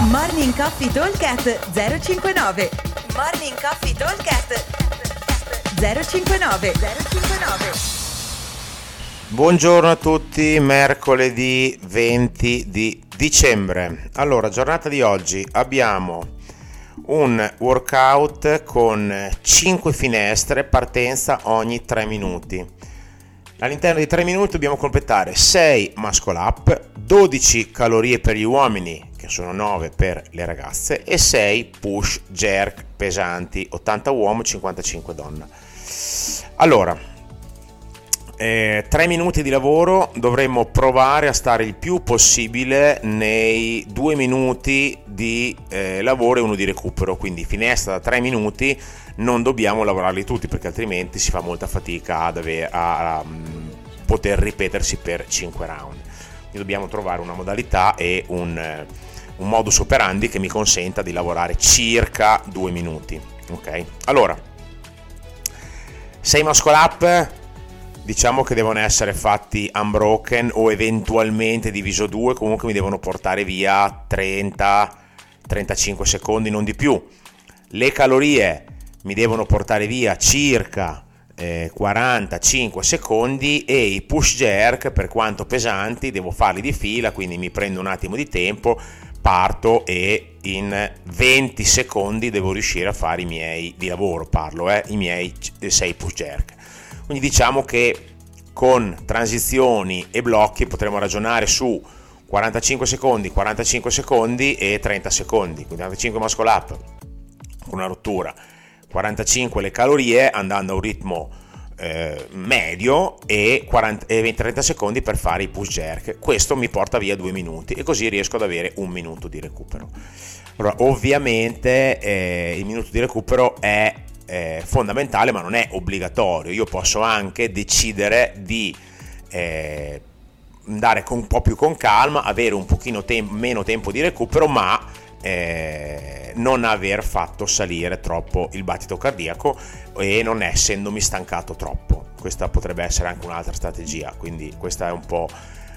Morning Coffee Talkcast 059 Morning Coffee Talkcast 059 059 Buongiorno a tutti, mercoledì 20 di dicembre. Allora, giornata di oggi abbiamo un workout con 5 finestre, partenza ogni 3 minuti. All'interno di 3 minuti dobbiamo completare 6 muscle up, 12 calorie per gli uomini, che sono 9 per le ragazze, e 6 push jerk pesanti, 80 uomo, 55 donna. Allora, eh, 3 minuti di lavoro dovremmo provare a stare il più possibile nei 2 minuti di eh, lavoro e uno di recupero, quindi finestra da 3 minuti non dobbiamo lavorarli tutti perché altrimenti si fa molta fatica ad aver, a, a, a poter ripetersi per 5 round. Quindi dobbiamo trovare una modalità e un, un modus operandi che mi consenta di lavorare circa 2 minuti. Ok? Allora, 6 muscle up diciamo che devono essere fatti unbroken o eventualmente diviso 2 comunque mi devono portare via 30 35 secondi non di più le calorie mi devono portare via circa eh, 45 secondi e i push jerk per quanto pesanti devo farli di fila quindi mi prendo un attimo di tempo parto e in 20 secondi devo riuscire a fare i miei di lavoro parlo eh, i miei 6 push jerk quindi diciamo che con transizioni e blocchi potremo ragionare su 45 secondi, 45 secondi e 30 secondi, quindi 45 muscle up con una rottura, 45 le calorie andando a un ritmo eh, medio e, 40, e 30 secondi per fare i push jerk. Questo mi porta via due minuti e così riesco ad avere un minuto di recupero. Allora, ovviamente eh, il minuto di recupero è eh, fondamentale ma non è obbligatorio, io posso anche decidere di eh, andare con, un po' più con calma, avere un pochino tem- meno tempo di recupero ma eh, non aver fatto salire troppo il battito cardiaco e non essendomi stancato troppo. Questa potrebbe essere anche un'altra strategia, quindi questa è un po'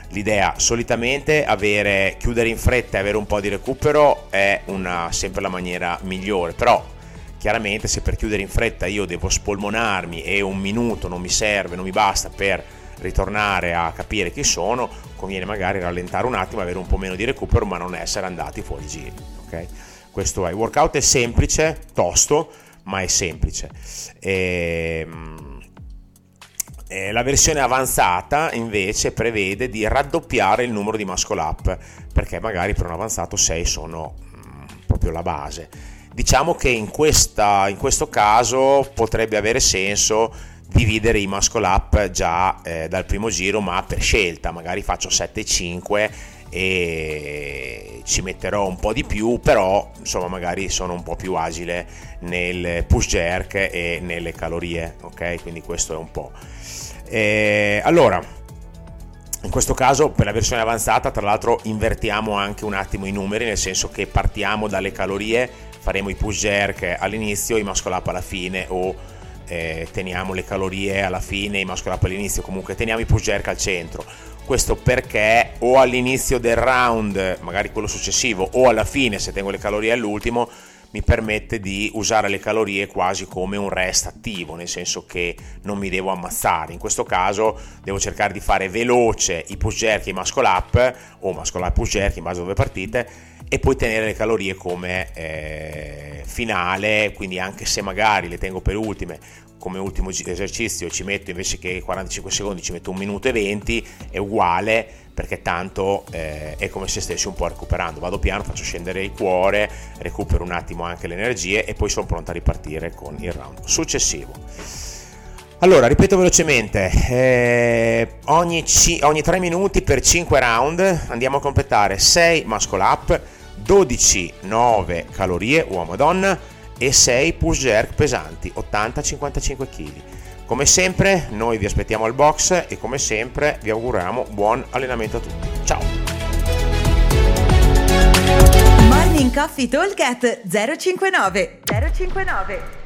l'idea. Solitamente avere, chiudere in fretta e avere un po' di recupero è una, sempre la maniera migliore, però Chiaramente se per chiudere in fretta io devo spolmonarmi e un minuto non mi serve, non mi basta per ritornare a capire chi sono, conviene magari rallentare un attimo, avere un po' meno di recupero, ma non essere andati fuori giri. Okay? Questo è. Il workout è semplice, tosto, ma è semplice. E, ehm, e la versione avanzata invece prevede di raddoppiare il numero di muscle up, perché magari per un avanzato 6 sono mm, proprio la base Diciamo che in, questa, in questo caso potrebbe avere senso dividere i muscle up già eh, dal primo giro, ma per scelta, magari faccio 7-5 e ci metterò un po' di più, però insomma magari sono un po' più agile nel push jerk e nelle calorie, ok? Quindi questo è un po'. Eh, allora, in questo caso per la versione avanzata, tra l'altro invertiamo anche un attimo i numeri, nel senso che partiamo dalle calorie faremo i push jerk all'inizio, i muscle up alla fine o eh, teniamo le calorie alla fine, i muscle up all'inizio, comunque teniamo i push jerk al centro. Questo perché o all'inizio del round, magari quello successivo, o alla fine se tengo le calorie all'ultimo, mi permette di usare le calorie quasi come un rest attivo, nel senso che non mi devo ammazzare. In questo caso devo cercare di fare veloce i push jerk e i muscle up, o muscle up push jerk in base a dove partite, e poi tenere le calorie come eh, finale, quindi anche se magari le tengo per ultime, come ultimo esercizio ci metto invece che 45 secondi ci metto un minuto e 20 è uguale perché tanto eh, è come se stessi un po' recuperando vado piano faccio scendere il cuore recupero un attimo anche le energie e poi sono pronto a ripartire con il round successivo allora, ripeto velocemente, eh, ogni, c- ogni 3 minuti per 5 round andiamo a completare 6 muscle up, 12 9 calorie uomo-donna e 6 push jerk pesanti 80-55 kg. Come sempre noi vi aspettiamo al box e come sempre vi auguriamo buon allenamento a tutti. Ciao! Morning Coffee Talk 059 059